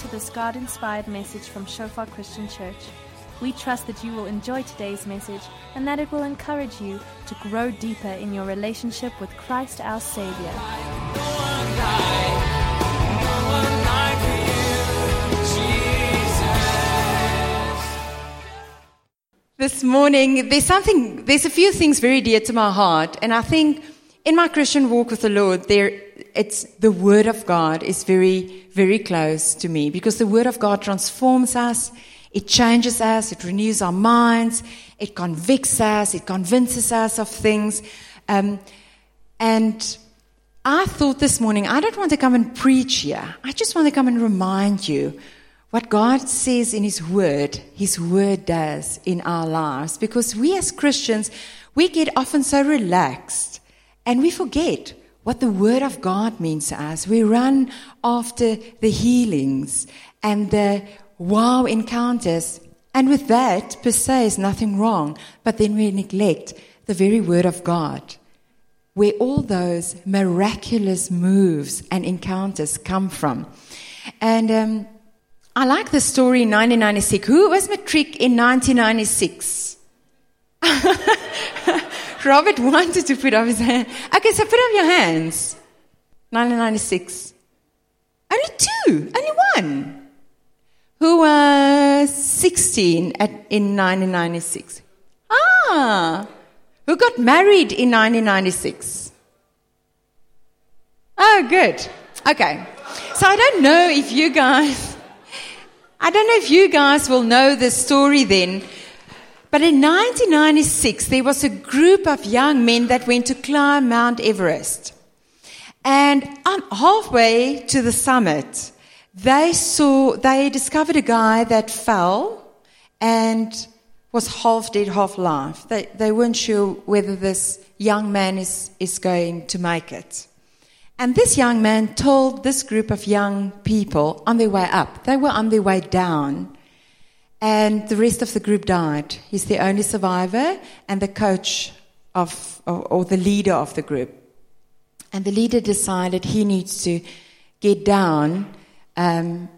to this God inspired message from Shofar Christian Church. We trust that you will enjoy today's message and that it will encourage you to grow deeper in your relationship with Christ our Savior. This morning, there's something, there's a few things very dear to my heart, and I think in my Christian walk with the Lord, there, it's the Word of God is very, very close to me because the Word of God transforms us, it changes us, it renews our minds, it convicts us, it convinces us of things. Um, and I thought this morning, I don't want to come and preach here. I just want to come and remind you what God says in His Word, His Word does in our lives. Because we as Christians, we get often so relaxed and we forget what the Word of God means to us. We run after the healings and the wow encounters. And with that, per se, is nothing wrong. But then we neglect the very Word of God, where all those miraculous moves and encounters come from. And, um, I like the story in 1996. Who was matric in 1996? Robert wanted to put up his hand. Okay, so put up your hands. 1996. Only two. Only one. Who was 16 at, in 1996? Ah. Who got married in 1996? Oh, good. Okay. So I don't know if you guys I don't know if you guys will know this story then, but in 1996, there was a group of young men that went to climb Mount Everest. And halfway to the summit, they saw, they discovered a guy that fell and was half dead, half alive. They, they weren't sure whether this young man is, is going to make it. And this young man told this group of young people on their way up, they were on their way down, and the rest of the group died. He's the only survivor and the coach of, or, or the leader of the group. And the leader decided he needs to get down. Um,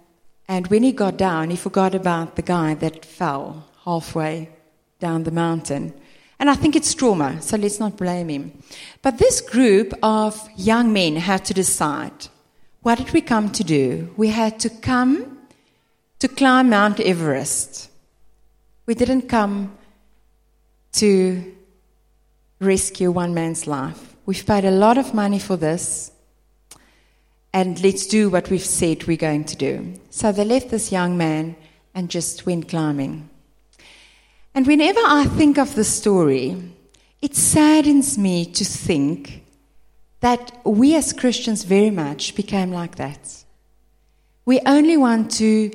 and when he got down, he forgot about the guy that fell halfway down the mountain. And I think it's trauma, so let's not blame him. But this group of young men had to decide what did we come to do? We had to come to climb Mount Everest. We didn't come to rescue one man's life. We've paid a lot of money for this, and let's do what we've said we're going to do. So they left this young man and just went climbing. And whenever I think of the story, it saddens me to think that we as Christians very much became like that. We only want to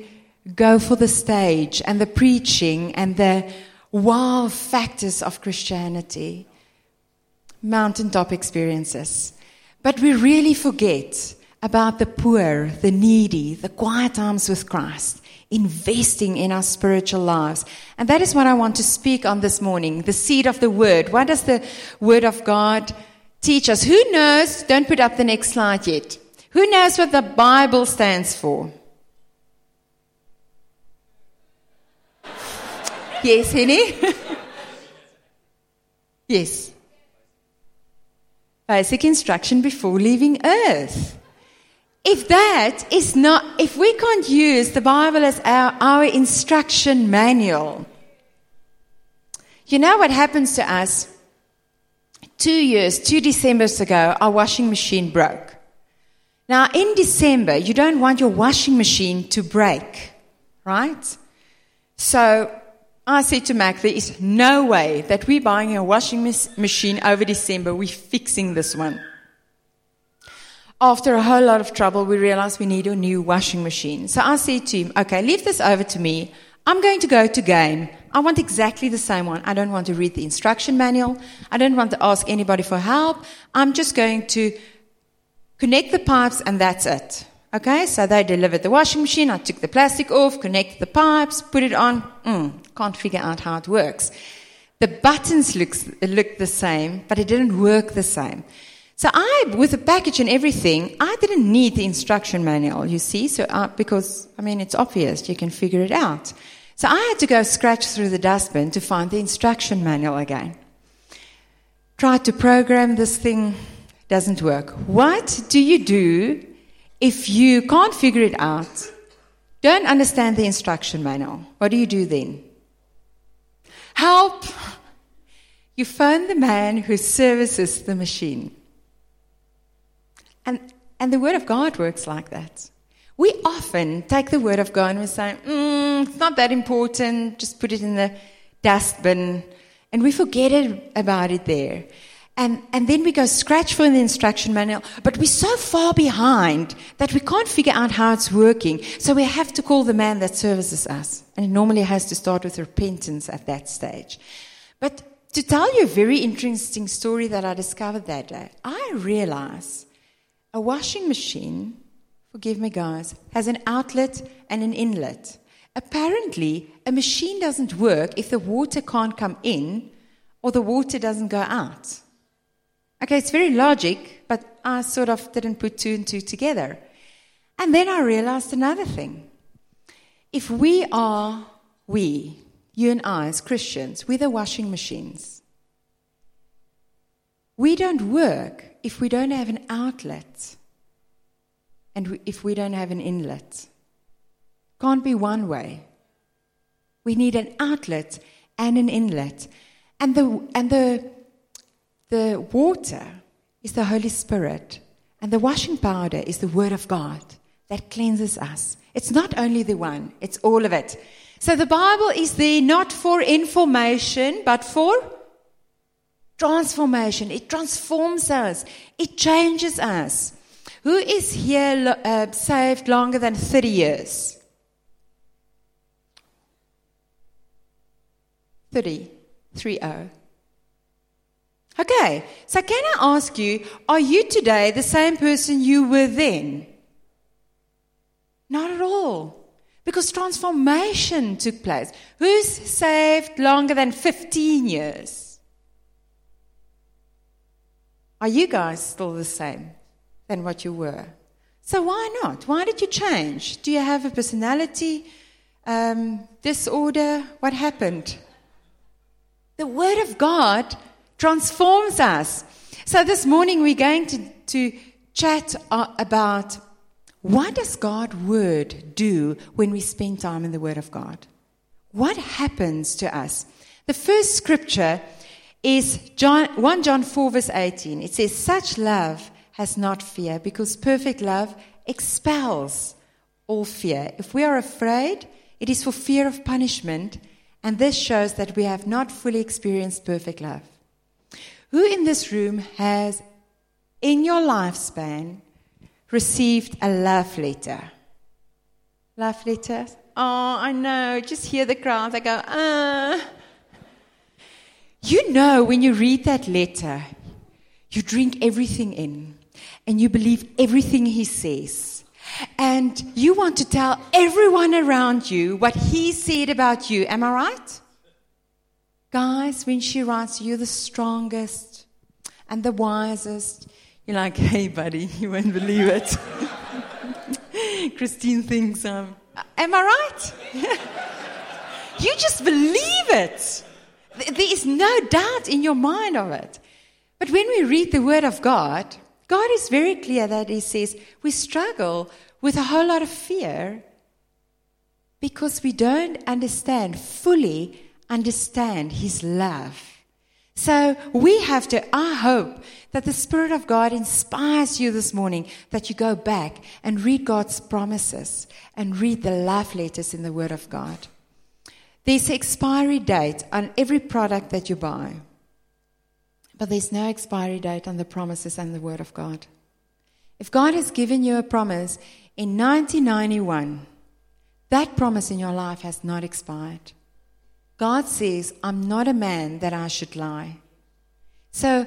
go for the stage and the preaching and the wow factors of Christianity, mountaintop experiences. But we really forget about the poor, the needy, the quiet times with Christ, investing in our spiritual lives. And that is what I want to speak on this morning the seed of the word. What does the word of God teach us? Who knows? Don't put up the next slide yet. Who knows what the Bible stands for? Yes, Henny? yes. Basic instruction before leaving earth if that is not, if we can't use the Bible as our, our instruction manual, you know what happens to us? Two years, two Decembers ago, our washing machine broke. Now, in December, you don't want your washing machine to break, right? So I said to Mac, there is no way that we're buying a washing machine over December. We're fixing this one after a whole lot of trouble, we realized we need a new washing machine. So I said to him, okay, leave this over to me. I'm going to go to Game. I want exactly the same one. I don't want to read the instruction manual. I don't want to ask anybody for help. I'm just going to connect the pipes and that's it. Okay, so they delivered the washing machine. I took the plastic off, connected the pipes, put it on. Mm, can't figure out how it works. The buttons looks, looked the same, but it didn't work the same. So I, with the package and everything, I didn't need the instruction manual, you see, so I, because, I mean, it's obvious, you can figure it out. So I had to go scratch through the dustbin to find the instruction manual again. Tried to program this thing, doesn't work. What do you do if you can't figure it out, don't understand the instruction manual? What do you do then? Help! You phone the man who services the machine. And, and the Word of God works like that. We often take the Word of God and we say, mm, it's not that important, just put it in the dustbin, and we forget it, about it there. And, and then we go scratch for the instruction manual, but we're so far behind that we can't figure out how it's working. So we have to call the man that services us. And it normally has to start with repentance at that stage. But to tell you a very interesting story that I discovered that day, I realized a washing machine, forgive me guys, has an outlet and an inlet. Apparently, a machine doesn't work if the water can't come in or the water doesn't go out. Okay, it's very logic, but I sort of didn't put two and two together. And then I realized another thing. If we are, we, you and I as Christians, we're the washing machines. We don't work if we don't have an outlet and if we don't have an inlet. Can't be one way. We need an outlet and an inlet. And the, and the, the water is the Holy Spirit. And the washing powder is the Word of God that cleanses us. It's not only the one, it's all of it. So the Bible is there not for information, but for transformation. It transforms us, it changes us. Who is here uh, saved longer than 30 years? 30. 3 0. Okay, so can I ask you, are you today the same person you were then? Not at all. Because transformation took place. Who's saved longer than 15 years? Are you guys still the same than what you were? So why not? Why did you change? Do you have a personality um, disorder? What happened? The Word of God transforms us. So this morning we're going to, to chat about what does God's Word do when we spend time in the Word of God? What happens to us? The first scripture is John, 1 John 4, verse 18. It says, Such love has not fear, because perfect love expels all fear. If we are afraid, it is for fear of punishment, and this shows that we have not fully experienced perfect love. Who in this room has, in your lifespan, received a love letter? Love letter? Oh, I know. Just hear the crowd. I go, ah. You know, when you read that letter, you drink everything in and you believe everything he says. And you want to tell everyone around you what he said about you. Am I right? Guys, when she writes, you're the strongest and the wisest. You're like, hey, buddy, you won't believe it. Christine thinks, um, am I right? you just believe it. There is no doubt in your mind of it. But when we read the Word of God, God is very clear that He says we struggle with a whole lot of fear because we don't understand, fully understand His love. So we have to, I hope that the Spirit of God inspires you this morning that you go back and read God's promises and read the love letters in the Word of God. There's expiry date on every product that you buy. But there's no expiry date on the promises and the Word of God. If God has given you a promise in 1991, that promise in your life has not expired. God says, I'm not a man that I should lie. So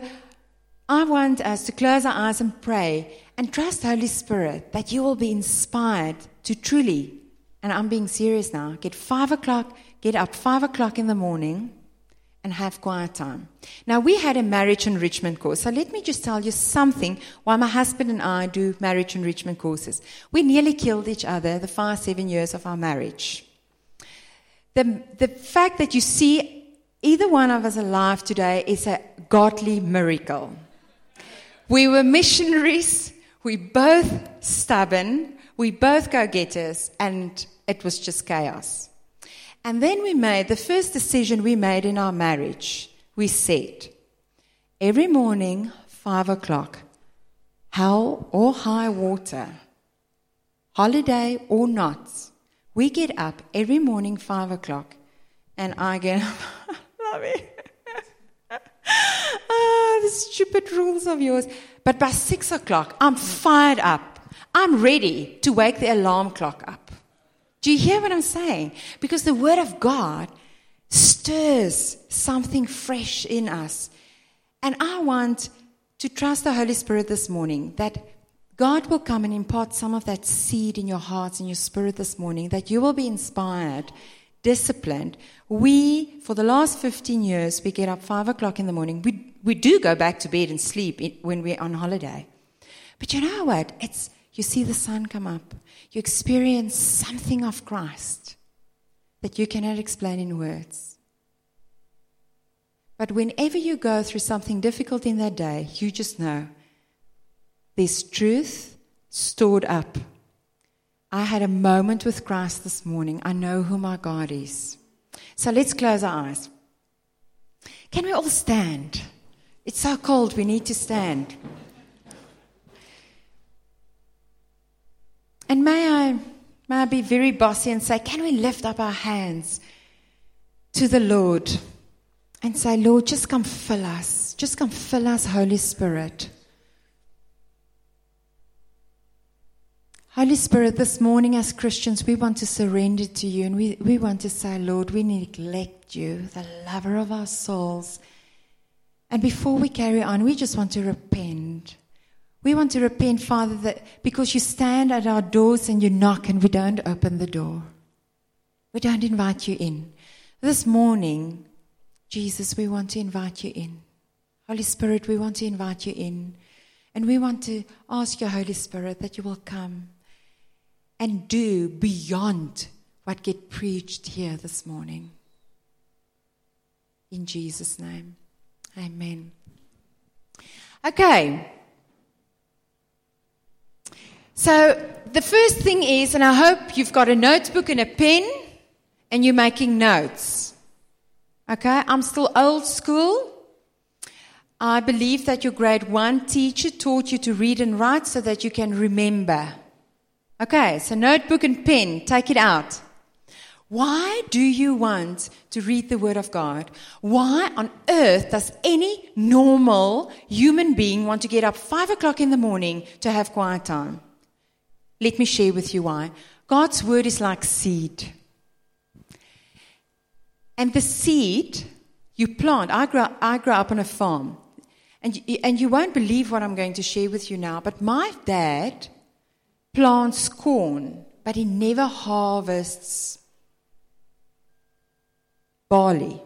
I want us to close our eyes and pray and trust Holy Spirit that you will be inspired to truly, and I'm being serious now, get five o'clock Get up five o'clock in the morning and have quiet time. Now, we had a marriage enrichment course. So let me just tell you something why my husband and I do marriage enrichment courses. We nearly killed each other the first seven years of our marriage. The, the fact that you see either one of us alive today is a godly miracle. We were missionaries. We both stubborn. We both go getters, and it was just chaos. And then we made the first decision we made in our marriage. We said, every morning, five o'clock, hell or high water, holiday or not, we get up every morning, five o'clock, and I get up. Love it. oh, the stupid rules of yours. But by six o'clock, I'm fired up. I'm ready to wake the alarm clock up. Do you hear what I'm saying? Because the Word of God stirs something fresh in us. And I want to trust the Holy Spirit this morning that God will come and impart some of that seed in your hearts and your spirit this morning, that you will be inspired, disciplined. We, for the last 15 years, we get up 5 o'clock in the morning. We, we do go back to bed and sleep when we're on holiday. But you know what? It's you see the sun come up, you experience something of Christ that you cannot explain in words. But whenever you go through something difficult in that day, you just know there's truth stored up. I had a moment with Christ this morning. I know who my God is. So let's close our eyes. Can we all stand? It's so cold, we need to stand. And may I, may I be very bossy and say, can we lift up our hands to the Lord and say, Lord, just come fill us. Just come fill us, Holy Spirit. Holy Spirit, this morning as Christians, we want to surrender to you and we, we want to say, Lord, we neglect you, the lover of our souls. And before we carry on, we just want to repent. We want to repent, Father, that because you stand at our doors and you knock and we don't open the door. We don't invite you in. This morning, Jesus, we want to invite you in. Holy Spirit, we want to invite you in. And we want to ask your Holy Spirit that you will come and do beyond what get preached here this morning. In Jesus' name. Amen. Okay. So, the first thing is, and I hope you've got a notebook and a pen and you're making notes. Okay, I'm still old school. I believe that your grade one teacher taught you to read and write so that you can remember. Okay, so notebook and pen, take it out. Why do you want to read the Word of God? Why on earth does any normal human being want to get up five o'clock in the morning to have quiet time? Let me share with you why. God's word is like seed. And the seed you plant, I grew, I grew up on a farm. And, and you won't believe what I'm going to share with you now, but my dad plants corn, but he never harvests barley.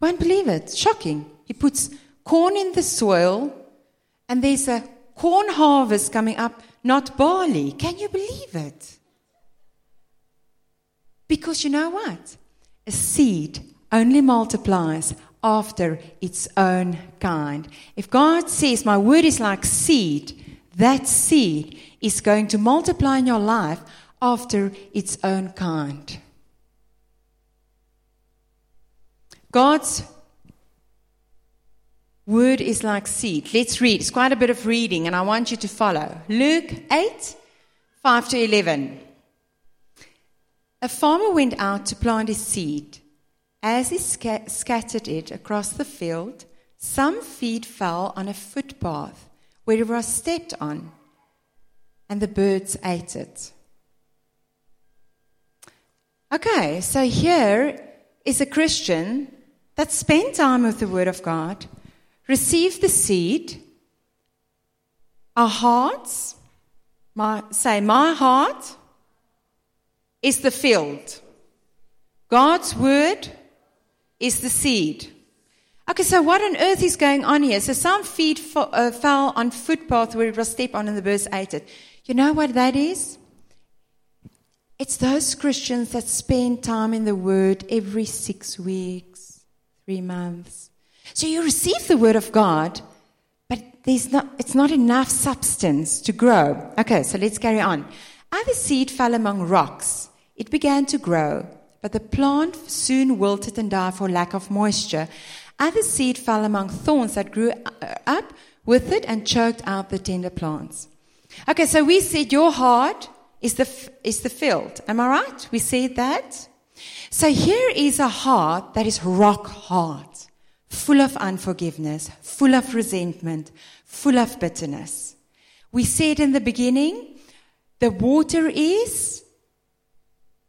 Won't believe it. Shocking. He puts corn in the soil, and there's a corn harvest coming up not barley. Can you believe it? Because you know what? A seed only multiplies after its own kind. If God says, My word is like seed, that seed is going to multiply in your life after its own kind. God's Word is like seed. Let's read. It's quite a bit of reading, and I want you to follow. Luke 8, 5 to 11. A farmer went out to plant his seed. As he sc- scattered it across the field, some seed fell on a footpath where it was stepped on, and the birds ate it. Okay, so here is a Christian that spent time with the Word of God receive the seed, our hearts, my, say, my heart is the field. God's word is the seed. Okay, so what on earth is going on here? So some feet fo- uh, fell on footpath where it was stepped on and the birds ate it. You know what that is? It's those Christians that spend time in the Word every six weeks, three months. So you receive the Word of God, but there's not, it's not enough substance to grow. Okay, so let's carry on. Other seed fell among rocks. It began to grow, but the plant soon wilted and died for lack of moisture. Other seed fell among thorns that grew uh, up with it and choked out the tender plants. Okay, so we said your heart is the, is the field. Am I right? We said that. So here is a heart that is rock hard, full of unforgiveness, full of resentment, full of bitterness. We said in the beginning, the water is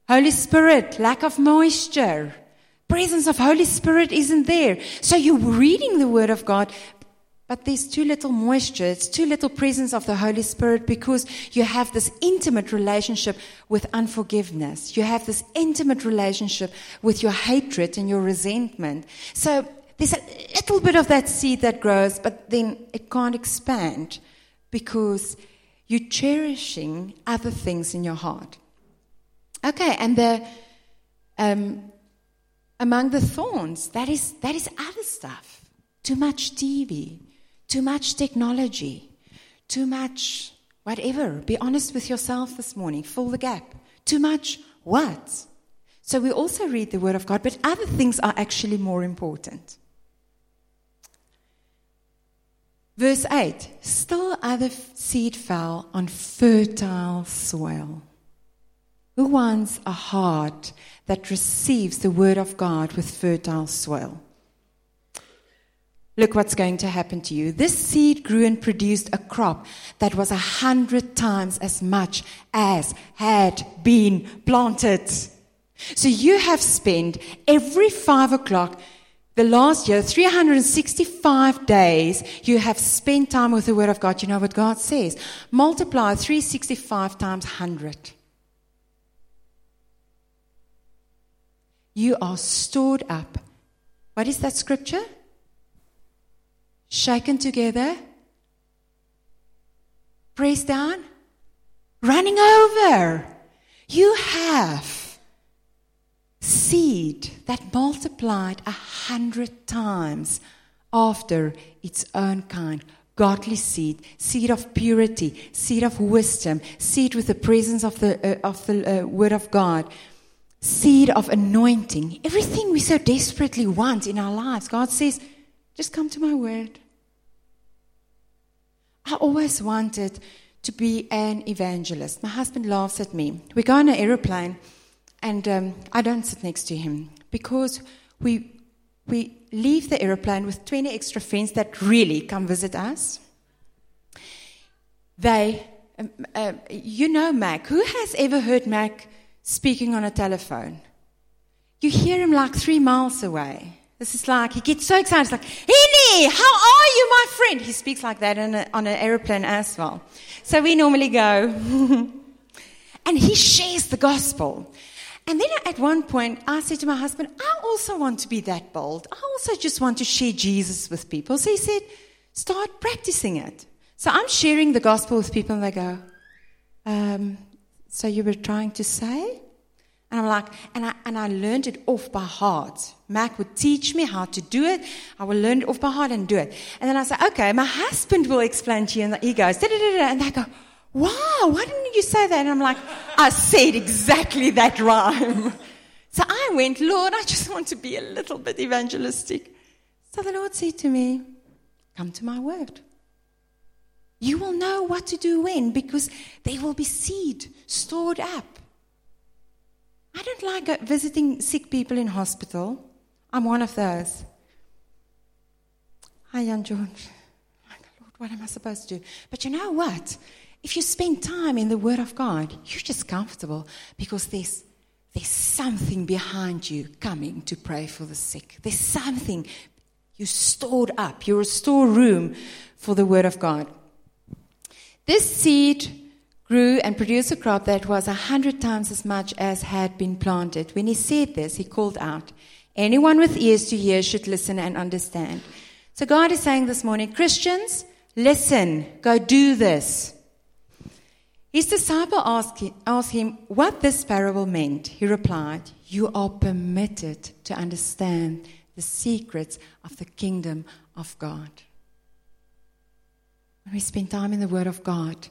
Holy Spirit, lack of moisture. Presence of Holy Spirit isn't there. So you're reading the Word of God, but there's too little moisture, it's too little presence of the Holy Spirit because you have this intimate relationship with unforgiveness. You have this intimate relationship with your hatred and your resentment. So there's a little bit of that seed that grows, but then it can't expand because you're cherishing other things in your heart. Okay, and the um, among the thorns, that is that is other stuff. Too much TV, too much technology, too much whatever. Be honest with yourself this morning. Fill the gap. Too much what? So we also read the Word of God, but other things are actually more important. Verse 8 Still other seed fell on fertile soil. Who wants a heart that receives the Word of God with fertile soil? Look what's going to happen to you. This seed grew and produced a crop that was a hundred times as much as had been planted. So you have spent every five o'clock the last year, 365 days, you have spent time with the Word of God. You know what God says? Multiply 365 times 100. You are stored up. What is that scripture? Shaken together, pressed down, running over. You have seed that multiplied a hundred times after its own kind. Godly seed, seed of purity, seed of wisdom, seed with the presence of the, uh, of the uh, Word of God, seed of anointing. Everything we so desperately want in our lives, God says, just come to my word. I always wanted to be an evangelist. My husband laughs at me. We go on an aeroplane, and um, I don't sit next to him because we, we leave the aeroplane with 20 extra friends that really come visit us. They, um, uh, you know Mac. Who has ever heard Mac speaking on a telephone? You hear him like three miles away. This is like, he gets so excited. It's like, Henny, how are you, my friend? He speaks like that a, on an aeroplane as well. So we normally go. and he shares the gospel. And then at one point, I said to my husband, I also want to be that bold. I also just want to share Jesus with people. So he said, start practicing it. So I'm sharing the gospel with people, and they go, um, So you were trying to say? And I'm like, and I, and I learned it off by heart. Mac would teach me how to do it. I would learn it off by heart and do it. And then I say, okay, my husband will explain to you. And he goes, da da da da. and they go, wow, why didn't you say that? And I'm like, I said exactly that rhyme. So I went, Lord, I just want to be a little bit evangelistic. So the Lord said to me, come to my word. You will know what to do when because there will be seed stored up. I don't like visiting sick people in hospital. I'm one of those. Hi, Jan George. Lord, what am I supposed to do? But you know what? If you spend time in the Word of God, you're just comfortable because there's, there's something behind you coming to pray for the sick. There's something you stored up. You're a storeroom for the Word of God. This seed grew and produced a crop that was a hundred times as much as had been planted. When he said this, he called out, Anyone with ears to hear should listen and understand. So God is saying this morning, Christians, listen, go do this. His disciple asked him what this parable meant. He replied, You are permitted to understand the secrets of the kingdom of God. When we spend time in the Word of God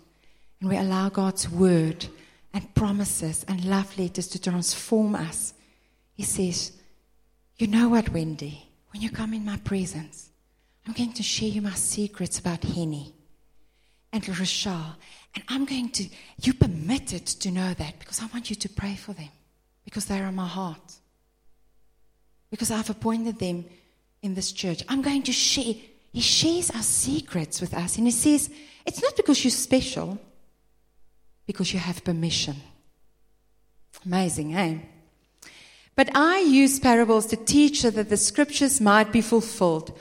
and we allow God's Word and promises and love letters to transform us, He says, You know what, Wendy? When you come in my presence, I'm going to share you my secrets about Henny and Rochelle and I'm going to, you permitted to know that because I want you to pray for them because they are in my heart. Because I've appointed them in this church. I'm going to share. He shares our secrets with us and he says, it's not because you're special, because you have permission. Amazing, eh? But I use parables to teach so that the scriptures might be fulfilled.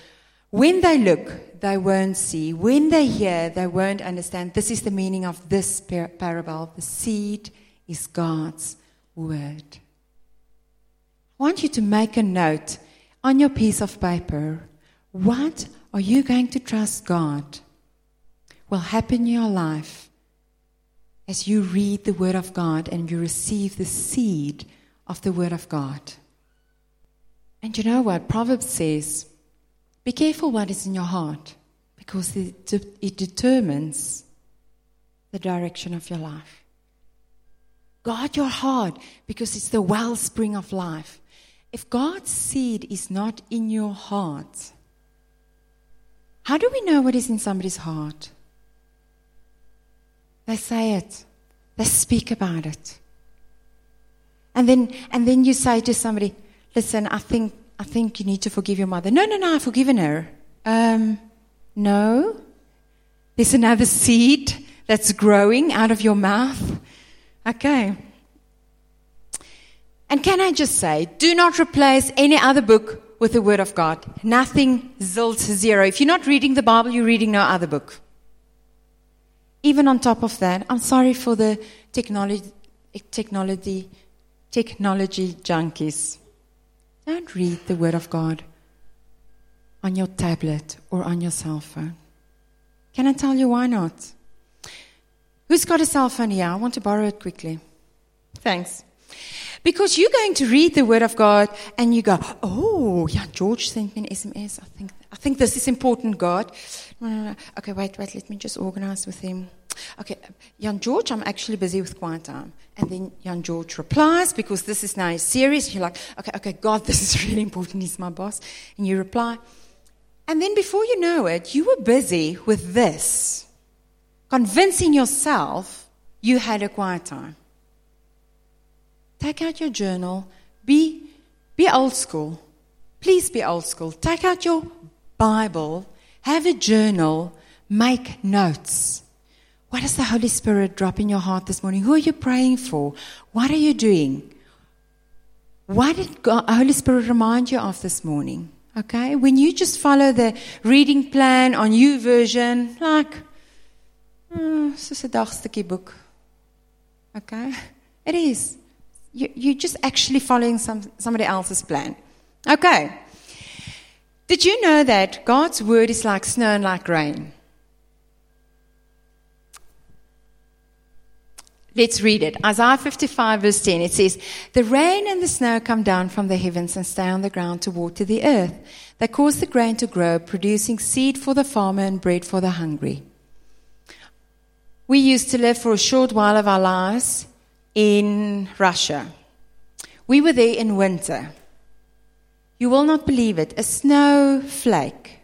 When they look, they won't see. When they hear, they won't understand. This is the meaning of this par- parable. The seed is God's word. I want you to make a note on your piece of paper. What are you going to trust God will happen in your life as you read the Word of God and you receive the seed of the Word of God? And you know what? Proverbs says, be careful what is in your heart because it, it determines the direction of your life. Guard your heart because it's the wellspring of life. If God's seed is not in your heart, how do we know what is in somebody's heart? They say it, they speak about it. And then, and then you say to somebody, listen, I think I think you need to forgive your mother. No, no, no, I've forgiven her. Um, no. There's another seed that's growing out of your mouth. Okay. And can I just say, do not replace any other book with the Word of God. Nothing, zilch, zero. If you're not reading the Bible, you're reading no other book. Even on top of that, I'm sorry for the technology, technology, technology junkies. Don't read the Word of God on your tablet or on your cell phone. Can I tell you why not? Who's got a cell phone here? I want to borrow it quickly. Thanks. Because you're going to read the Word of God and you go, oh, yeah, George sent me an SMS. I think, I think this is important, God. Okay, wait, wait, let me just organize with him. Okay, Jan George, I'm actually busy with quiet time. And then Jan George replies, because this is now serious. You're like, okay, okay, God, this is really important. He's my boss. And you reply. And then before you know it, you were busy with this, convincing yourself you had a quiet time. Take out your journal. Be, be old school. Please be old school. Take out your Bible. Have a journal. Make notes. What does the Holy Spirit drop in your heart this morning? Who are you praying for? What are you doing? What did God, Holy Spirit remind you of this morning? Okay? When you just follow the reading plan on YouVersion, like, mm, oh, soos 'n dagstukkie book. Okay? It is. You, you're just actually following some, somebody else's plan. Okay. Did you know that God's word is like snow and like rain? Let's read it. Isaiah 55 verse 10. It says, The rain and the snow come down from the heavens and stay on the ground to water the earth. They cause the grain to grow, producing seed for the farmer and bread for the hungry. We used to live for a short while of our lives in Russia. We were there in winter. You will not believe it. A snowflake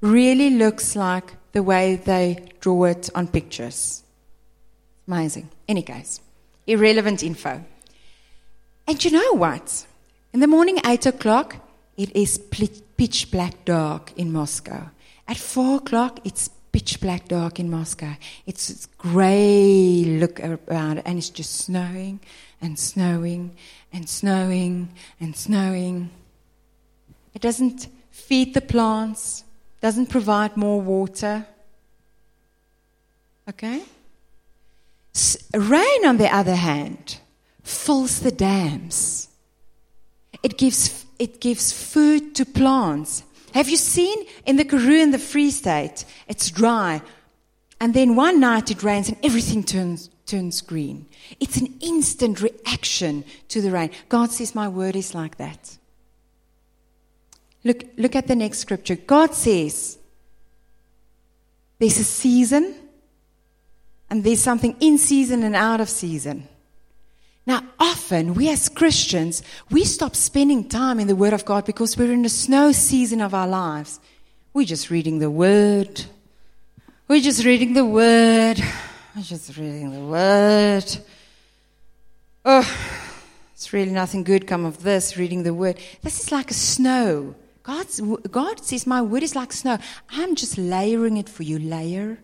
really looks like the way they draw it on pictures. Amazing. Any case, irrelevant info. And you know what? In the morning, 8 o'clock, it is pitch black dark in Moscow. At 4 o'clock, it's pitch black dark in Moscow. It's grey look around, and it's just snowing and snowing and snowing and snowing. It doesn't feed the plants, doesn't provide more water. Okay? Rain, on the other hand, fills the dams. It gives, it gives food to plants. Have you seen in the Karoo in the Free State? It's dry. And then one night it rains and everything turns, turns green. It's an instant reaction to the rain. God says, My word is like that. Look, look at the next scripture. God says, There's a season, and there's something in season and out of season. Now, often we as Christians, we stop spending time in the Word of God because we're in the snow season of our lives. We're just reading the Word. We're just reading the Word. We're just reading the Word. Oh, it's really nothing good come of this, reading the Word. This is like a snow. God's, God says, My Word is like snow. I'm just layering it for you, layer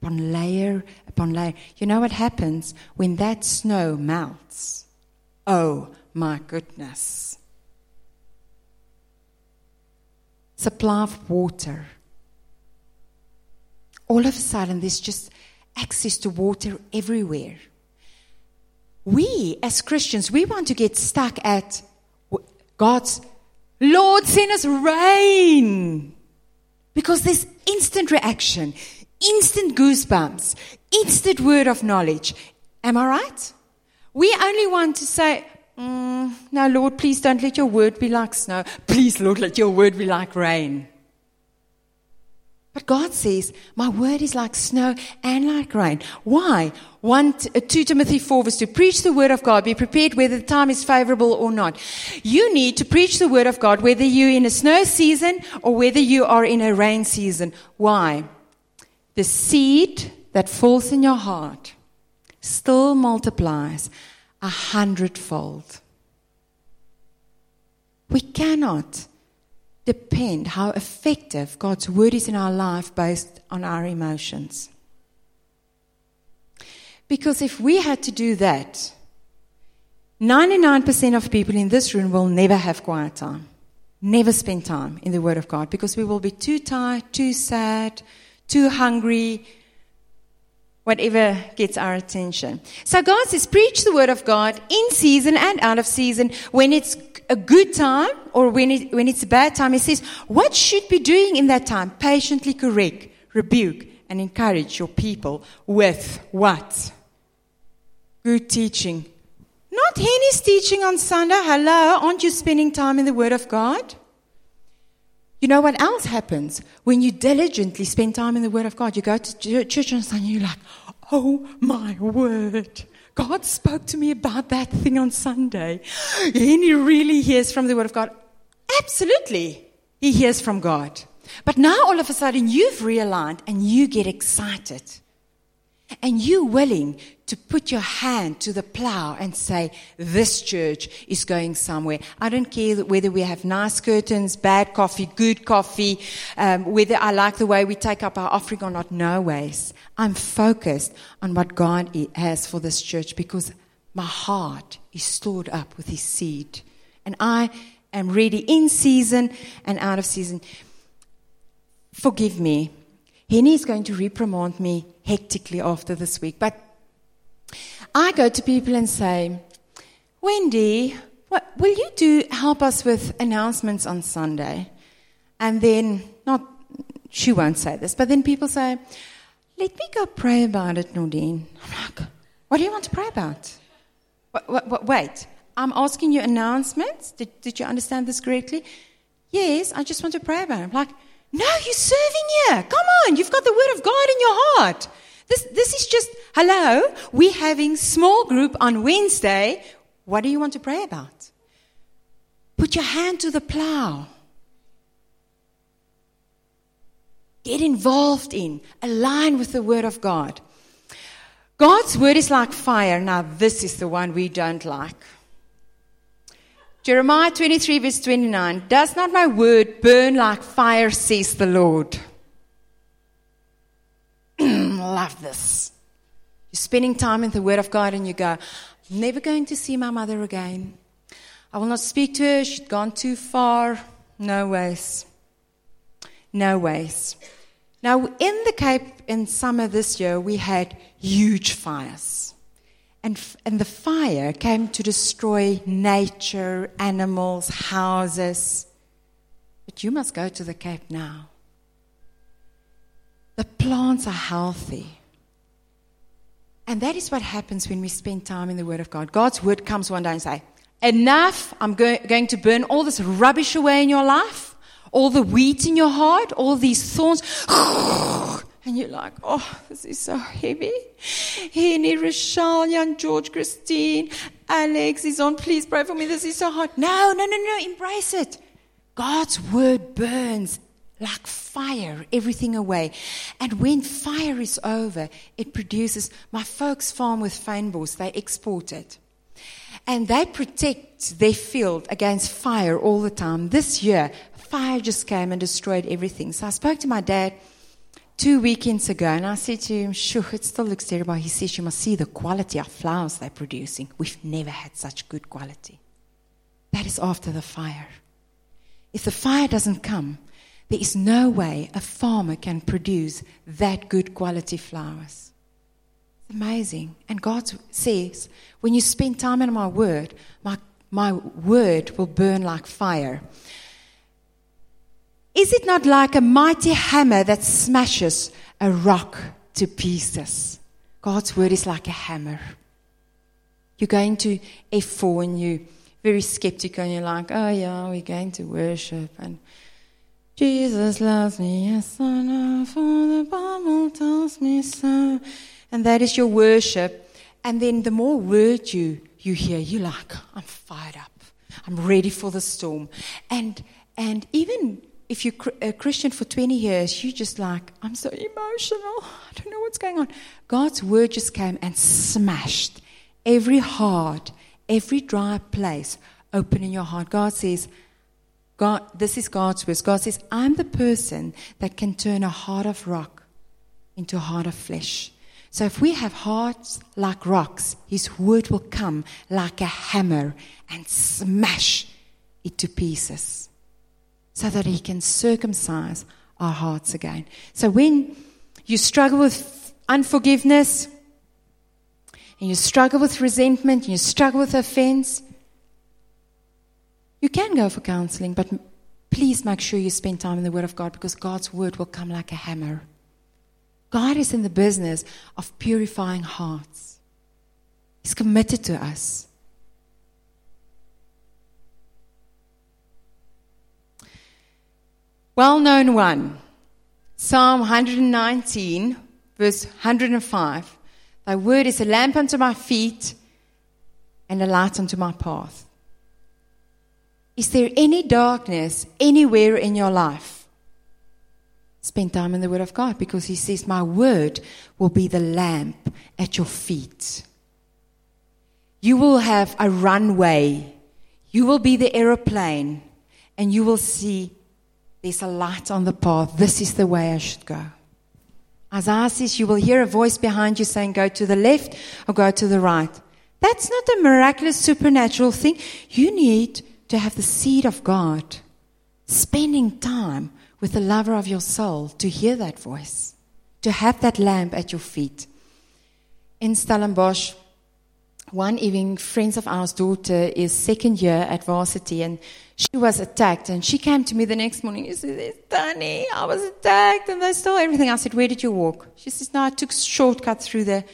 upon layer upon layer. You know what happens when that snow melts? Oh my goodness. Supply of water. All of a sudden, there's just access to water everywhere. We, as Christians, we want to get stuck at God's Lord, send us rain. Because there's instant reaction instant goosebumps, instant word of knowledge. Am I right? We only want to say, mm, No, Lord, please don't let your word be like snow. Please, Lord, let your word be like rain. But God says, My word is like snow and like rain. Why? 1, uh, 2 Timothy 4 verse 2. Preach the word of God. Be prepared whether the time is favorable or not. You need to preach the word of God whether you're in a snow season or whether you are in a rain season. Why? the seed that falls in your heart still multiplies a hundredfold. We cannot depend how effective God's word is in our life based on our emotions. Because if we had to do that, 99% of people in this room will never have quiet time, never spend time in the Word of God because we will be too tired, too sad, too hungry, whatever gets our attention. So God says, preach the word of God in season and out of season. When it's a good time or when, it, when it's a bad time, He says, what should be doing in that time? Patiently correct, rebuke, and encourage your people with what? Good teaching. Not Henny's teaching on Sunday. Hello, aren't you spending time in the Word of God? You know what else happens when you diligently spend time in the Word of God? You go to church on Sunday, you're like, oh my word. God spoke to me about that thing on Sunday. And he really hears from the Word of God. Absolutely. He hears from God. But now all of a sudden you've realigned and you get excited. And you're willing to put your hand to the plow and say, this church is going somewhere. I don't care whether we have nice curtains, bad coffee, good coffee, um, whether I like the way we take up our offering or not. No ways. I'm focused on what God has for this church because my heart is stored up with his seed. And I am ready in season and out of season. Forgive me. Henny is going to reprimand me hectically after this week, but I go to people and say, Wendy, what, will you do help us with announcements on Sunday? And then, not, she won't say this, but then people say, let me go pray about it, Nordine. I'm like, what do you want to pray about? wait, I'm asking you announcements. Did, did you understand this correctly? Yes, I just want to pray about it. I'm like, no, you're serving here. Come on, you've got the word of God in your heart. This, this is just, hello, we're having small group on Wednesday. What do you want to pray about? Put your hand to the plow. Get involved in, align with the Word of God. God's Word is like fire. Now, this is the one we don't like. Jeremiah 23, verse 29 Does not my Word burn like fire, says the Lord? love this. You're spending time in the Word of God and you go, never going to see my mother again. I will not speak to her. She'd gone too far. No ways. No ways. Now, in the Cape in summer this year, we had huge fires. And, and the fire came to destroy nature, animals, houses. But you must go to the Cape now. The plants are healthy. And that is what happens when we spend time in the Word of God. God's Word comes one day and say, Enough, I'm go- going to burn all this rubbish away in your life, all the wheat in your heart, all these thorns. And you're like, oh, this is so heavy. Henny, Rochelle, young George, Christine, Alex is on. Please pray for me. This is so hard. No, no, no, no. Embrace it. God's word burns like fire, everything away. And when fire is over, it produces. My folks farm with fynbos, they export it. And they protect their field against fire all the time. This year, fire just came and destroyed everything. So I spoke to my dad two weekends ago, and I said to him, Sure, it still looks terrible. He says, You must see the quality of flowers they're producing. We've never had such good quality. That is after the fire. If the fire doesn't come, there is no way a farmer can produce that good quality flowers. It's amazing. And God says, when you spend time in my word, my, my word will burn like fire. Is it not like a mighty hammer that smashes a rock to pieces? God's word is like a hammer. You go into F4 and you're very skeptical and you're like, oh yeah, we're going to worship and Jesus loves me, yes I know, for the Bible tells me so. And that is your worship. And then the more word you, you hear, you're like, I'm fired up. I'm ready for the storm. And, and even if you're a Christian for 20 years, you're just like, I'm so emotional. I don't know what's going on. God's word just came and smashed every hard, every dry place open in your heart. God says, God, this is God's words. God says, I'm the person that can turn a heart of rock into a heart of flesh. So if we have hearts like rocks, His word will come like a hammer and smash it to pieces so that He can circumcise our hearts again. So when you struggle with unforgiveness, and you struggle with resentment, and you struggle with offense, you can go for counseling, but please make sure you spend time in the Word of God because God's Word will come like a hammer. God is in the business of purifying hearts, He's committed to us. Well known one Psalm 119, verse 105. Thy word is a lamp unto my feet and a light unto my path. Is there any darkness anywhere in your life? Spend time in the Word of God because He says, My Word will be the lamp at your feet. You will have a runway, you will be the aeroplane, and you will see there's a light on the path. This is the way I should go. Isaiah says, You will hear a voice behind you saying, Go to the left or go to the right. That's not a miraculous supernatural thing. You need to have the seed of God, spending time with the lover of your soul to hear that voice, to have that lamp at your feet. In Stellenbosch, one evening, friends of ours' daughter is second year at varsity and she was attacked. And she came to me the next morning. She said, Danny, I was attacked and they stole everything. I said, Where did you walk? She says, No, I took shortcut through the,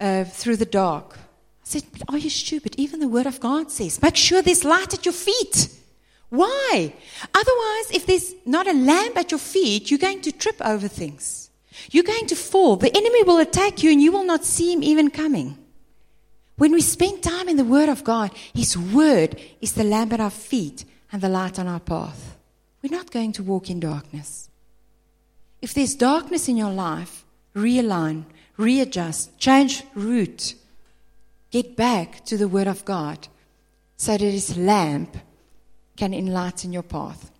uh, through the dark. I said, Are you stupid? Even the Word of God says, Make sure there's light at your feet. Why? Otherwise, if there's not a lamp at your feet, you're going to trip over things. You're going to fall. The enemy will attack you and you will not see him even coming. When we spend time in the Word of God, His Word is the lamp at our feet and the light on our path. We're not going to walk in darkness. If there's darkness in your life, realign, readjust, change route, get back to the Word of God so that His lamp can enlighten your path.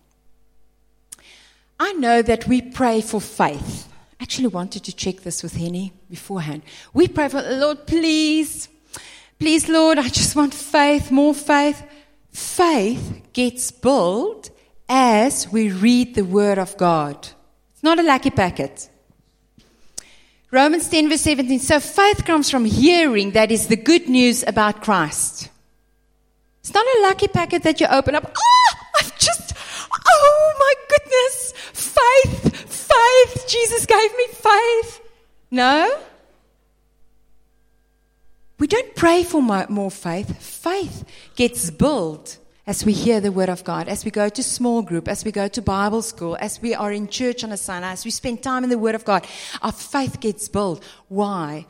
I know that we pray for faith. I actually wanted to check this with Henny beforehand. We pray for, the Lord, please, please, Lord, I just want faith, more faith. Faith gets built as we read the Word of God. It's not a lucky packet. Romans 10, verse 17. So faith comes from hearing, that is the good news about Christ. It's not a lucky packet that you open up. Oh, I've just, oh my goodness, faith, faith. Jesus gave me faith. No. We don't pray for more faith. Faith gets built as we hear the word of God, as we go to small group, as we go to Bible school, as we are in church on a Sunday, as we spend time in the word of God, our faith gets built. Why?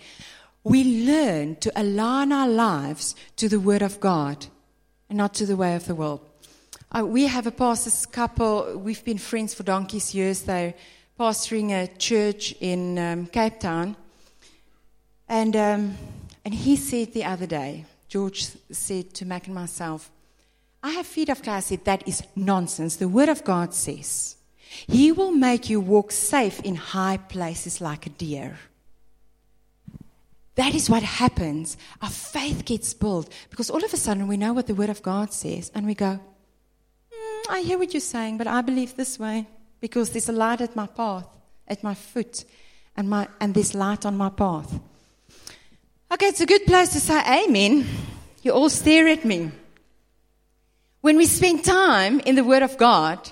We learn to align our lives to the word of God and not to the way of the world. Uh, we have a pastor's couple, we've been friends for donkey's years. They're pastoring a church in um, Cape Town. And, um, and he said the other day, George said to Mac and myself, I have feet of clay. I said, that is nonsense. The Word of God says, He will make you walk safe in high places like a deer. That is what happens. Our faith gets built because all of a sudden we know what the Word of God says and we go, mm, I hear what you're saying, but I believe this way because there's a light at my path, at my foot, and, my, and there's light on my path. Okay, it's a good place to say amen. You all stare at me. When we spend time in the Word of God,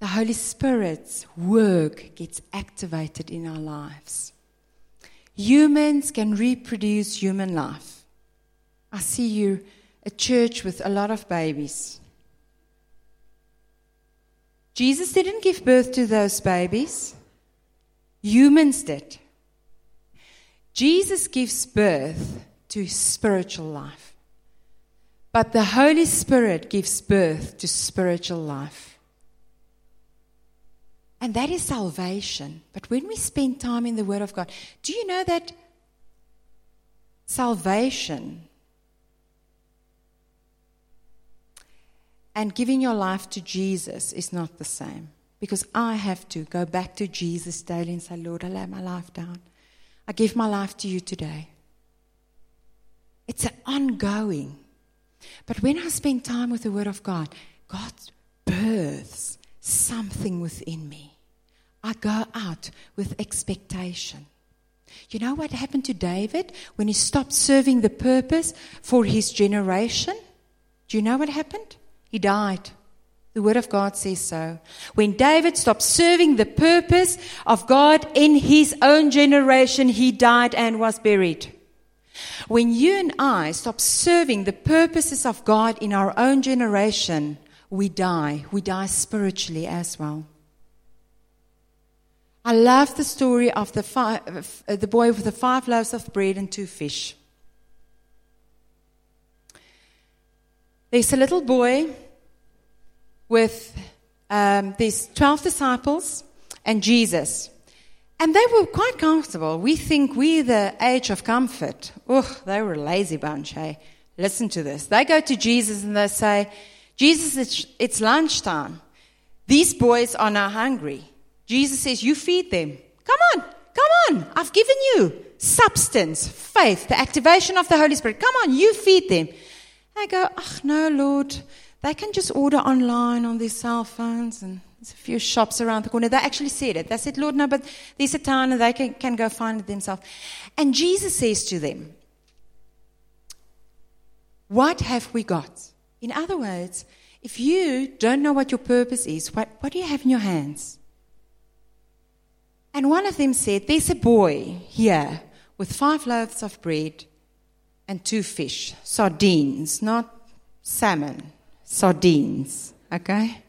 the Holy Spirit's work gets activated in our lives. Humans can reproduce human life. I see you, a church with a lot of babies. Jesus didn't give birth to those babies, humans did. Jesus gives birth to spiritual life. But the Holy Spirit gives birth to spiritual life. And that is salvation. But when we spend time in the Word of God, do you know that salvation and giving your life to Jesus is not the same? Because I have to go back to Jesus daily and say, Lord, I lay my life down. I give my life to you today. It's an ongoing. But when I spend time with the Word of God, God births something within me. I go out with expectation. You know what happened to David when he stopped serving the purpose for his generation? Do you know what happened? He died. The Word of God says so. When David stopped serving the purpose of God in his own generation, he died and was buried. When you and I stop serving the purposes of God in our own generation, we die. We die spiritually as well. I love the story of the, five, uh, the boy with the five loaves of bread and two fish. There's a little boy with um, these 12 disciples and Jesus. And they were quite comfortable. We think we're the age of comfort. Ugh, they were a lazy bunch, hey? Listen to this. They go to Jesus and they say, Jesus, it's, it's lunchtime. These boys are now hungry. Jesus says, You feed them. Come on, come on. I've given you substance, faith, the activation of the Holy Spirit. Come on, you feed them. I go, Oh, no, Lord. They can just order online on their cell phones and there's a few shops around the corner. They actually said it. They said, Lord, no, but there's a town and they can, can go find it themselves. And Jesus says to them, What have we got? In other words, if you don't know what your purpose is, what, what do you have in your hands? And one of them said, There's a boy here with five loaves of bread and two fish, sardines, not salmon, sardines, okay?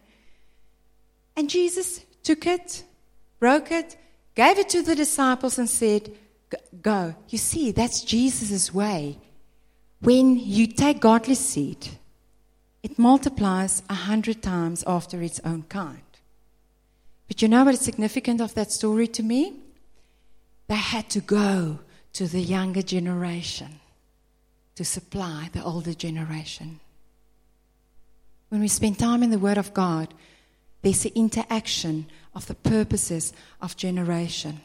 And Jesus took it, broke it, gave it to the disciples, and said, Go. You see, that's Jesus' way. When you take godly seed, it multiplies a hundred times after its own kind. But you know what is significant of that story to me? They had to go to the younger generation to supply the older generation. When we spend time in the Word of God, there's the interaction of the purposes of generation.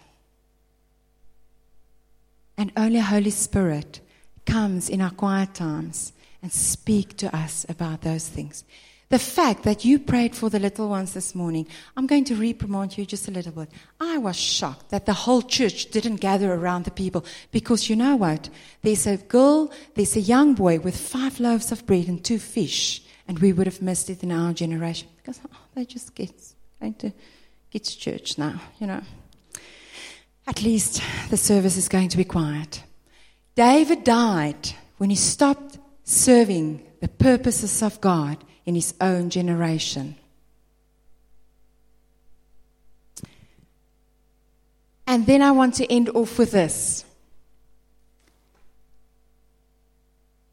And only Holy Spirit comes in our quiet times and speak to us about those things. The fact that you prayed for the little ones this morning, I'm going to reprimand you just a little bit. I was shocked that the whole church didn't gather around the people because you know what? There's a girl, there's a young boy with five loaves of bread and two fish, and we would have missed it in our generation because oh, they just get going to kids' church now, you know. At least the service is going to be quiet. David died when he stopped serving the purposes of God in his own generation. And then I want to end off with this.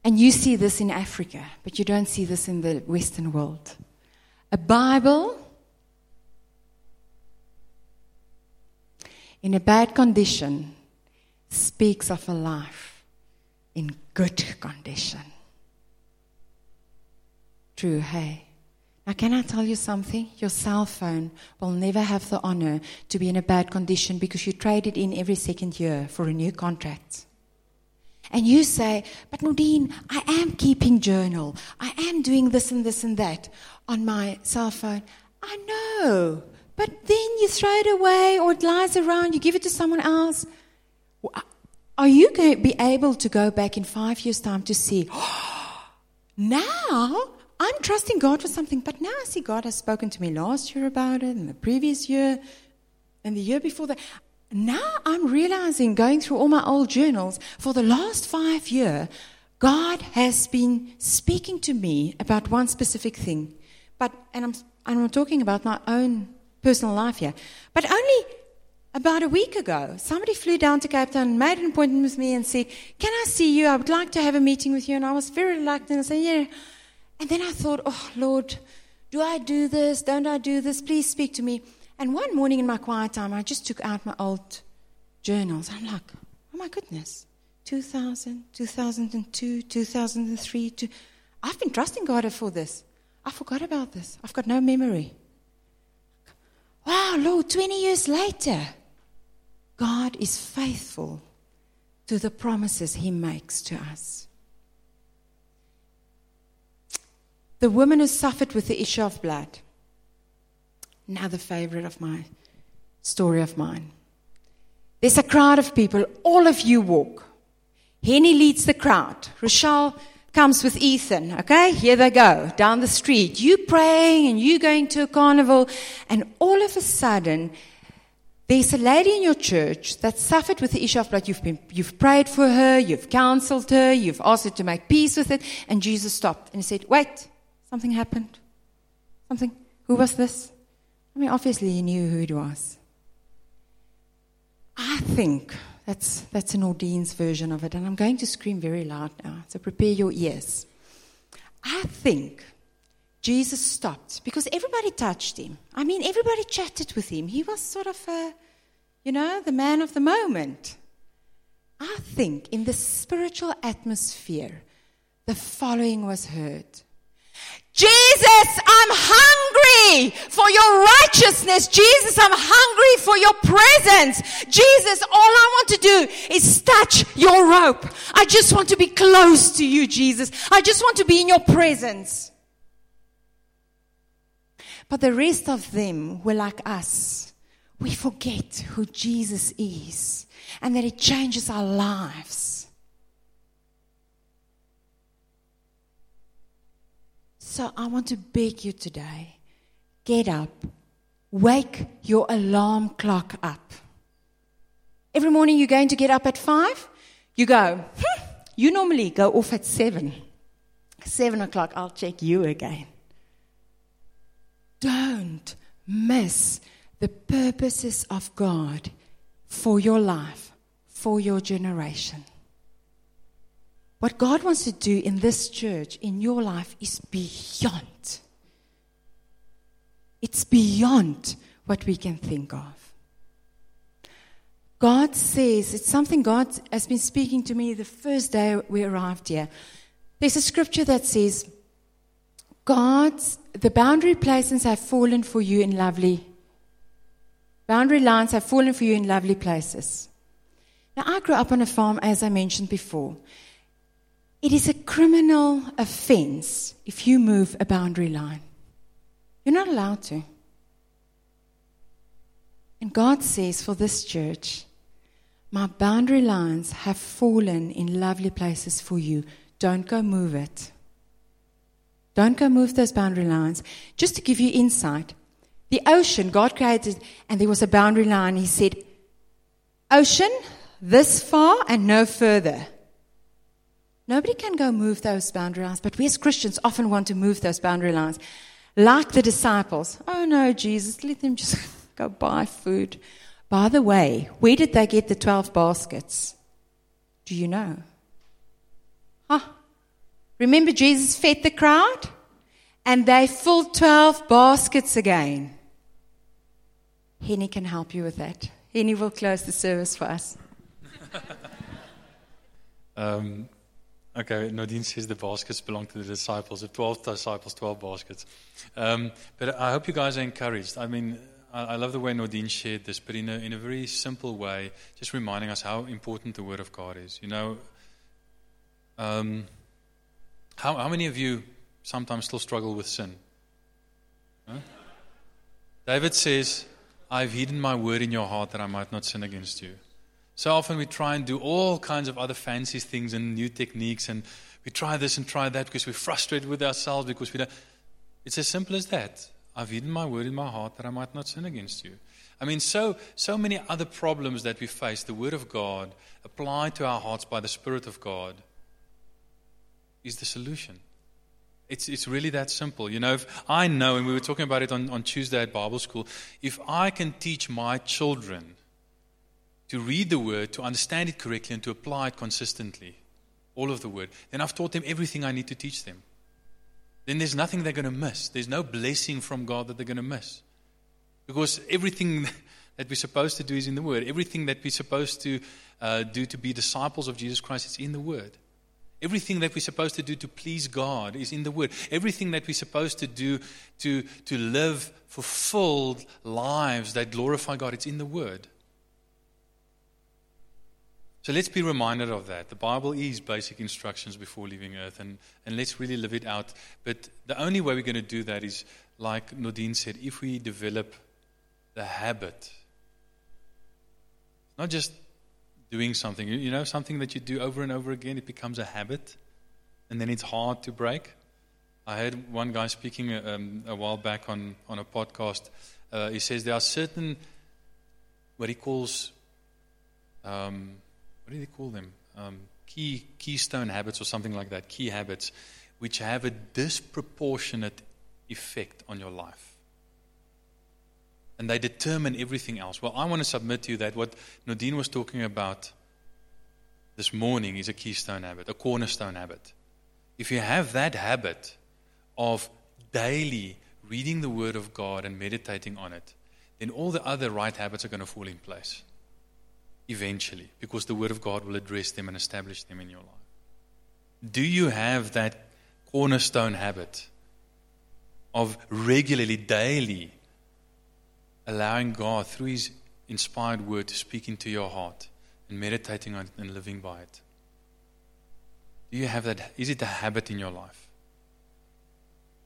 And you see this in Africa, but you don't see this in the Western world. A Bible in a bad condition speaks of a life in good condition true, hey? Now, can I tell you something? Your cell phone will never have the honor to be in a bad condition because you trade it in every second year for a new contract. And you say, but Nadine, I am keeping journal. I am doing this and this and that on my cell phone. I know. But then you throw it away or it lies around, you give it to someone else. Are you going to be able to go back in five years' time to see, now I'm trusting God for something, but now I see God has spoken to me last year about it, and the previous year, and the year before that. Now I'm realizing, going through all my old journals, for the last five years, God has been speaking to me about one specific thing. But, and I'm, I'm talking about my own personal life here. But only about a week ago, somebody flew down to Cape Town, made an appointment with me, and said, Can I see you? I would like to have a meeting with you. And I was very reluctant. I said, Yeah. And then I thought, oh, Lord, do I do this? Don't I do this? Please speak to me. And one morning in my quiet time, I just took out my old journals. I'm like, oh my goodness, 2000, 2002, 2003. Two. I've been trusting God for this. I forgot about this. I've got no memory. Wow, Lord, 20 years later, God is faithful to the promises He makes to us. The woman who suffered with the issue of blood. Another favorite of my story of mine. There's a crowd of people. All of you walk. Henny leads the crowd. Rochelle comes with Ethan. Okay, here they go down the street. You praying and you going to a carnival, and all of a sudden, there's a lady in your church that suffered with the issue of blood. You've, been, you've prayed for her, you've counseled her, you've asked her to make peace with it, and Jesus stopped and he said, Wait, Something happened. Something. Who was this? I mean, obviously he knew who it was. I think that's, that's a Nadine's version of it, and I'm going to scream very loud now, so prepare your ears. I think Jesus stopped because everybody touched him. I mean, everybody chatted with him. He was sort of a, you know, the man of the moment. I think in the spiritual atmosphere, the following was heard Jesus, I'm for your righteousness. Jesus, I'm hungry for your presence. Jesus, all I want to do is touch your rope. I just want to be close to you, Jesus. I just want to be in your presence. But the rest of them were like us. We forget who Jesus is and that it changes our lives. So I want to beg you today get up, wake your alarm clock up. Every morning you're going to get up at five, you go, hmm, you normally go off at seven. Seven o'clock, I'll check you again. Don't miss the purposes of God for your life, for your generation. What God wants to do in this church, in your life, is beyond. It's beyond what we can think of. God says, it's something God has been speaking to me the first day we arrived here. There's a scripture that says, God's, the boundary places have fallen for you in lovely, boundary lines have fallen for you in lovely places. Now, I grew up on a farm, as I mentioned before It is a criminal offense if you move a boundary line. You're not allowed to. And God says for this church, my boundary lines have fallen in lovely places for you. Don't go move it. Don't go move those boundary lines. Just to give you insight, the ocean, God created, and there was a boundary line. He said, Ocean, this far and no further. Nobody can go move those boundary lines, but we as Christians often want to move those boundary lines. Like the disciples. Oh no, Jesus, let them just go buy food. By the way, where did they get the 12 baskets? Do you know? Huh? Remember Jesus fed the crowd? And they filled 12 baskets again. Henny can help you with that. Henny will close the service for us. um, okay, Nadine says the baskets belong to the disciples. The 12 disciples, 12 baskets. Um, but I hope you guys are encouraged. I mean, I, love the way Nadine shared this, but in a, in a very simple way, just reminding us how important the Word of God is. You know, um, how, how many of you sometimes still struggle with sin? Huh? David says, I've hidden my word in your heart that I might not sin against you. So often we try and do all kinds of other fancy things and new techniques, and we try this and try that because we're frustrated with ourselves because we don't. It's as simple as that. I've hidden my word in my heart that I might not sin against you. I mean, so, so many other problems that we face, the Word of God, applied to our hearts by the Spirit of God, is the solution. It's, it's really that simple. You know, if I know, and we were talking about it on, on Tuesday at Bible school, if I can teach my children to read the Word, to understand it correctly, and to apply it consistently, all of the Word, then I've taught them everything I need to teach them then there's nothing they're going to miss. There's no blessing from God that they're going to miss. Because everything that we're supposed to do is in the Word. Everything that we're supposed to uh, do to be disciples of Jesus Christ is in the Word. Everything that we're supposed to do to please God is in the Word. Everything that we're supposed to do to, to live fulfilled lives that glorify God, it's in the Word. So let's be reminded of that. The Bible is basic instructions before leaving earth, and, and let's really live it out. But the only way we're going to do that is, like Nadine said, if we develop the habit. Not just doing something, you know, something that you do over and over again, it becomes a habit, and then it's hard to break. I heard one guy speaking um, a while back on, on a podcast. Uh, he says there are certain, what he calls, um, what do they call them? Um, key keystone habits or something like that. Key habits, which have a disproportionate effect on your life. And they determine everything else. Well, I want to submit to you that what Nadine was talking about this morning is a keystone habit, a cornerstone habit. If you have that habit of daily reading the Word of God and meditating on it, then all the other right habits are going to fall in place eventually because the Word of God will address them and establish them in your life. Do you have that cornerstone habit of regularly, daily allowing God through His inspired Word to speak into your heart and meditating on it and living by it? Do you have that? Is it a habit in your life?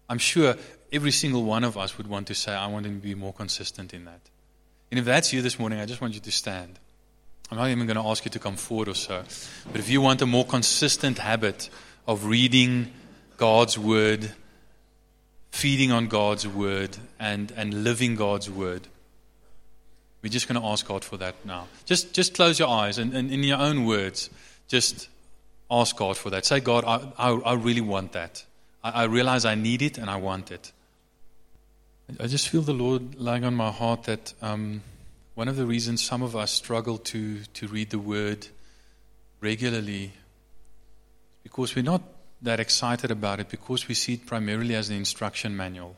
I'm sure every single one of us would want to say, I want to be more consistent in that. And if that's you this morning, I just want you to stand. I'm not even going to ask you to come forward or so. But if you want a more consistent habit of reading God's Word, feeding on God's Word, and, and living God's Word, we're just going to ask God for that now. Just, just close your eyes and, and in your own words, just ask God for that. Say, God, I, I, I really want that. I, I realize I need it and I want it. I just feel the Lord lying on my heart that. Um, one of the reasons some of us struggle to, to read the Word regularly is because we're not that excited about it, because we see it primarily as an instruction manual.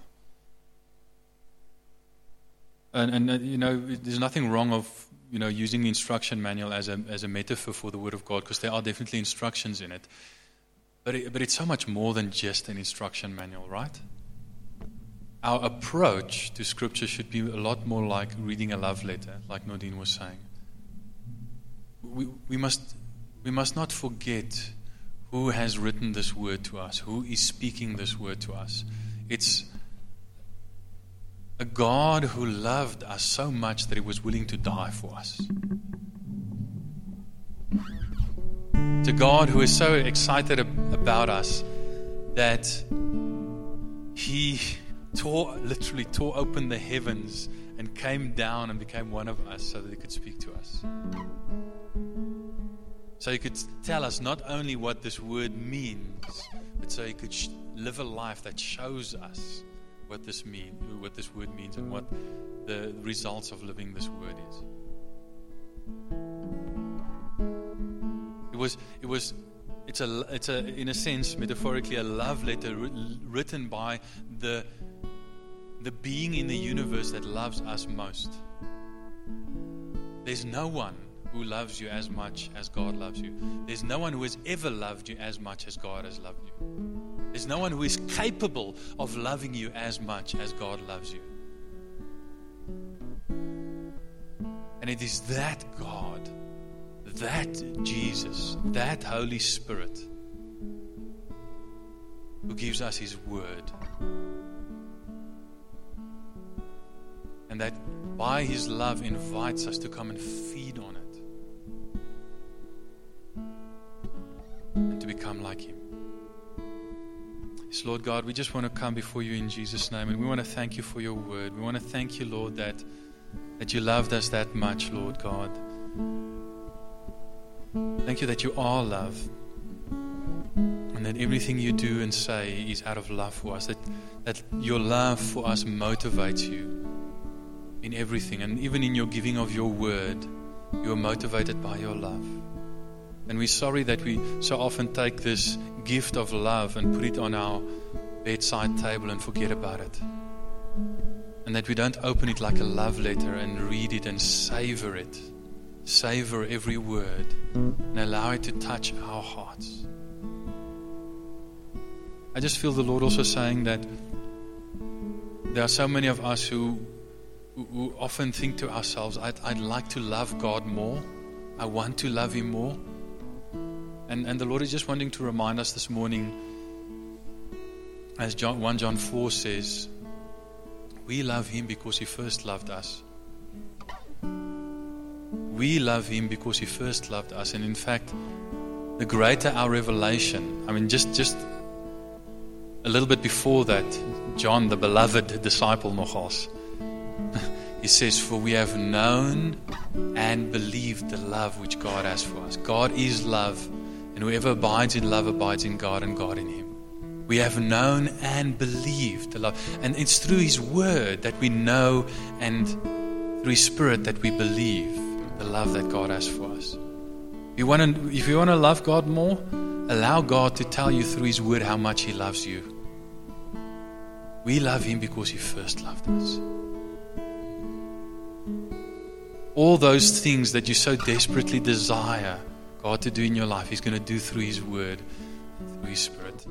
And, and uh, you know, there's nothing wrong of you know using the instruction manual as a as a metaphor for the Word of God, because there are definitely instructions in it. But it, but it's so much more than just an instruction manual, right? Our approach to Scripture should be a lot more like reading a love letter, like Nadine was saying. We, we, must, we must not forget who has written this word to us, who is speaking this word to us. It's a God who loved us so much that he was willing to die for us. A God who is so excited about us that he tore, literally tore open the heavens and came down and became one of us so that he could speak to us. So he could tell us not only what this word means, but so he could sh- live a life that shows us what this mean, what this word means, and what the results of living this word is. It was, it was, it's a, it's a, in a sense, metaphorically, a love letter written by the the being in the universe that loves us most. There's no one who loves you as much as God loves you. There's no one who has ever loved you as much as God has loved you. There's no one who is capable of loving you as much as God loves you. And it is that God, that Jesus, that Holy Spirit who gives us His Word And that by His love invites us to come and feed on it and to become like Him. Yes, Lord God, we just want to come before you in Jesus' name and we want to thank you for your word. We want to thank you, Lord, that, that you loved us that much, Lord God. Thank you that you are love and that everything you do and say is out of love for us, that, that your love for us motivates you in everything. And even in your giving of your word, you are motivated by your love. And we're sorry that we so often take this gift of love and put it on our bedside table and forget about it. And that we don't open it like a love letter and read it and savor it. Savor every word and allow it to touch our hearts. I just feel the Lord also saying that there are so many of us who who often think to ourselves, I'd, I'd like to love God more. I want to love Him more. And, and the Lord is just wanting to remind us this morning, as John, 1 John 4 says, we love Him because He first loved us. We love Him because He first loved us. And in fact, the greater our revelation, I mean, just, just a little bit before that, John, the beloved disciple, nogals, he says, For we have known and believed the love which God has for us. God is love, and whoever abides in love abides in God and God in him. We have known and believed the love. And it's through His Word that we know and through His Spirit that we believe the love that God has for us. You want to, if you want to love God more, allow God to tell you through His Word how much He loves you. We love Him because He first loved us all those things that you so desperately desire God to do in your life, He's going to do through His Word, through His Spirit.